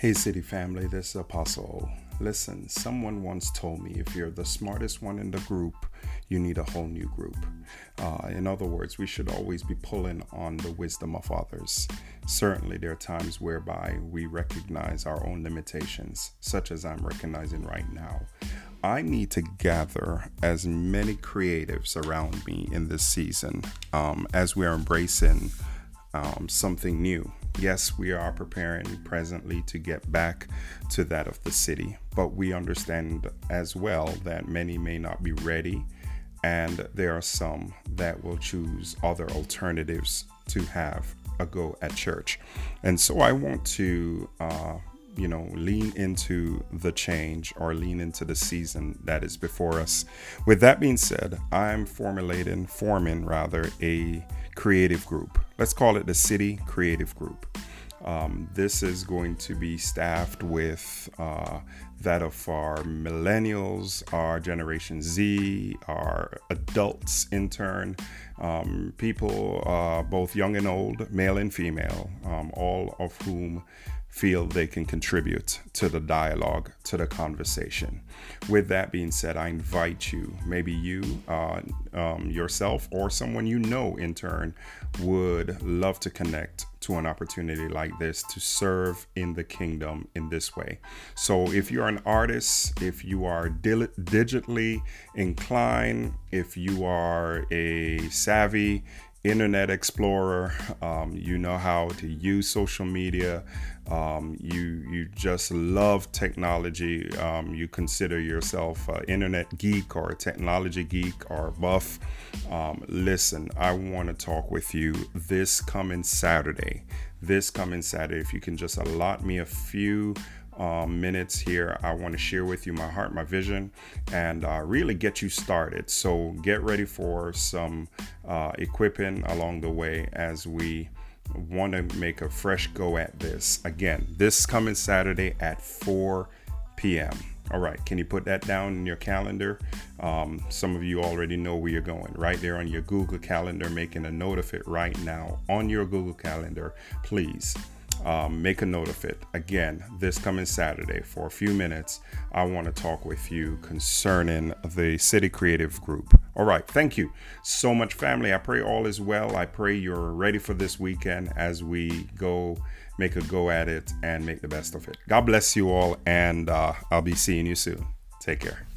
Hey, City family, this is Apostle. Listen, someone once told me if you're the smartest one in the group, you need a whole new group. Uh, in other words, we should always be pulling on the wisdom of others. Certainly, there are times whereby we recognize our own limitations, such as I'm recognizing right now. I need to gather as many creatives around me in this season um, as we are embracing um, something new Yes, we are preparing presently to get back to that of the city, but we understand as well that many may not be ready, and there are some that will choose other alternatives to have a go at church. And so I want to, uh, you know, lean into the change or lean into the season that is before us. With that being said, I'm formulating, forming rather, a creative group. Let's call it the City Creative Group. Um, this is going to be staffed with uh, that of our millennials, our Generation Z, our adults intern, um, people uh, both young and old, male and female, um, all of whom feel they can contribute to the dialogue, to the conversation. With that being said, I invite you, maybe you uh, um, yourself or someone you know in turn would love to connect to an opportunity like this to serve in the kingdom in this way. So, if you're an artist, if you are digitally inclined, if you are a savvy internet explorer. Um, you know how to use social media. Um, you you just love technology. Um, you consider yourself an internet geek or a technology geek or buff. Um, listen i want to talk with you this coming saturday. This coming saturday if you can just allot me a few um, minutes here, I want to share with you my heart, my vision, and uh, really get you started. So get ready for some uh, equipping along the way as we want to make a fresh go at this. Again, this coming Saturday at 4 p.m. All right, can you put that down in your calendar? Um, some of you already know where you're going, right there on your Google Calendar, making a note of it right now on your Google Calendar, please um, make a note of it. Again, this coming Saturday for a few minutes, I want to talk with you concerning the City Creative Group. All right, thank you so much, family. I pray all is well. I pray you're ready for this weekend as we go make a go at it and make the best of it. God bless you all, and uh, I'll be seeing you soon. Take care.